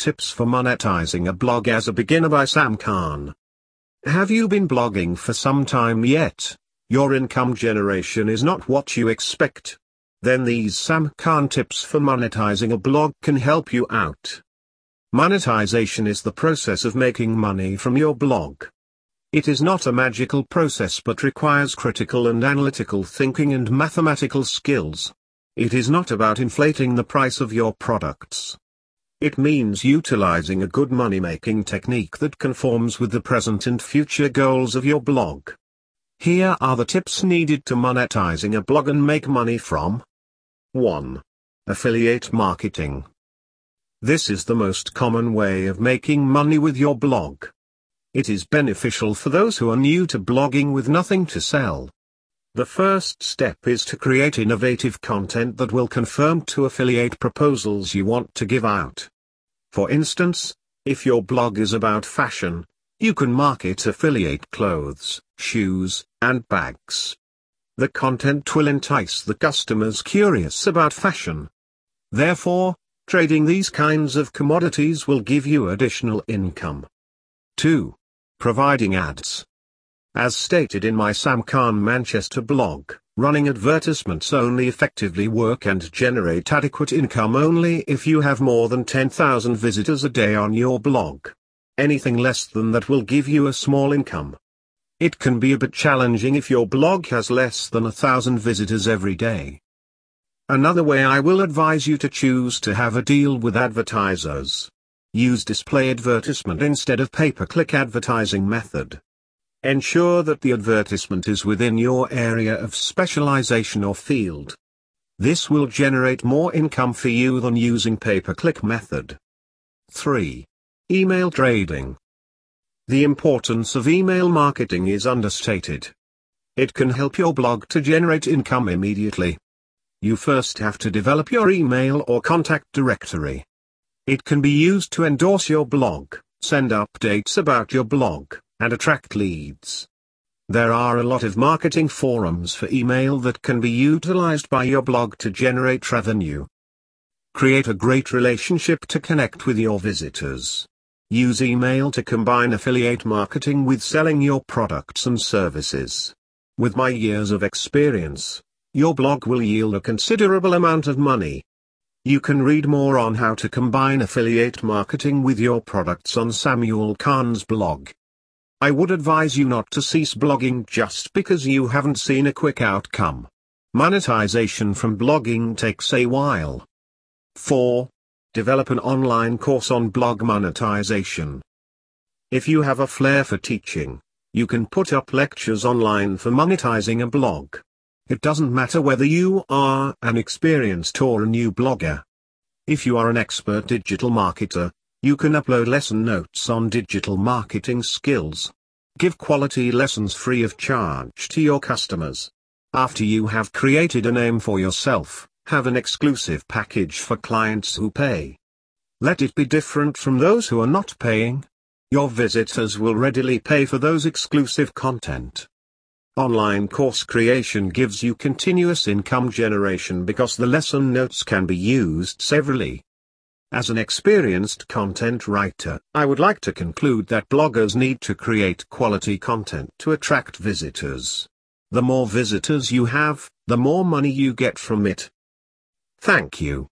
Tips for Monetizing a Blog as a Beginner by Sam Kahn. Have you been blogging for some time yet? Your income generation is not what you expect. Then these Sam Kahn tips for monetizing a blog can help you out. Monetization is the process of making money from your blog. It is not a magical process but requires critical and analytical thinking and mathematical skills. It is not about inflating the price of your products. It means utilizing a good money-making technique that conforms with the present and future goals of your blog. Here are the tips needed to monetizing a blog and make money from 1. Affiliate marketing. This is the most common way of making money with your blog. It is beneficial for those who are new to blogging with nothing to sell. The first step is to create innovative content that will confirm to affiliate proposals you want to give out. For instance, if your blog is about fashion, you can market affiliate clothes, shoes, and bags. The content will entice the customers curious about fashion. Therefore, Trading these kinds of commodities will give you additional income. 2. Providing ads. As stated in my Sam Kahn Manchester blog, running advertisements only effectively work and generate adequate income only if you have more than 10,000 visitors a day on your blog. Anything less than that will give you a small income. It can be a bit challenging if your blog has less than a thousand visitors every day. Another way I will advise you to choose to have a deal with advertisers. Use display advertisement instead of pay-per-click advertising method. Ensure that the advertisement is within your area of specialization or field. This will generate more income for you than using pay-per-click method. 3. Email trading. The importance of email marketing is understated. It can help your blog to generate income immediately you first have to develop your email or contact directory. It can be used to endorse your blog, send updates about your blog, and attract leads. There are a lot of marketing forums for email that can be utilized by your blog to generate revenue. Create a great relationship to connect with your visitors. Use email to combine affiliate marketing with selling your products and services. With my years of experience, your blog will yield a considerable amount of money. You can read more on how to combine affiliate marketing with your products on Samuel Kahn's blog. I would advise you not to cease blogging just because you haven't seen a quick outcome. Monetization from blogging takes a while. 4. Develop an online course on blog monetization. If you have a flair for teaching, you can put up lectures online for monetizing a blog. It doesn't matter whether you are an experienced or a new blogger. If you are an expert digital marketer, you can upload lesson notes on digital marketing skills. Give quality lessons free of charge to your customers. After you have created a name for yourself, have an exclusive package for clients who pay. Let it be different from those who are not paying. Your visitors will readily pay for those exclusive content. Online course creation gives you continuous income generation because the lesson notes can be used severally. As an experienced content writer, I would like to conclude that bloggers need to create quality content to attract visitors. The more visitors you have, the more money you get from it. Thank you.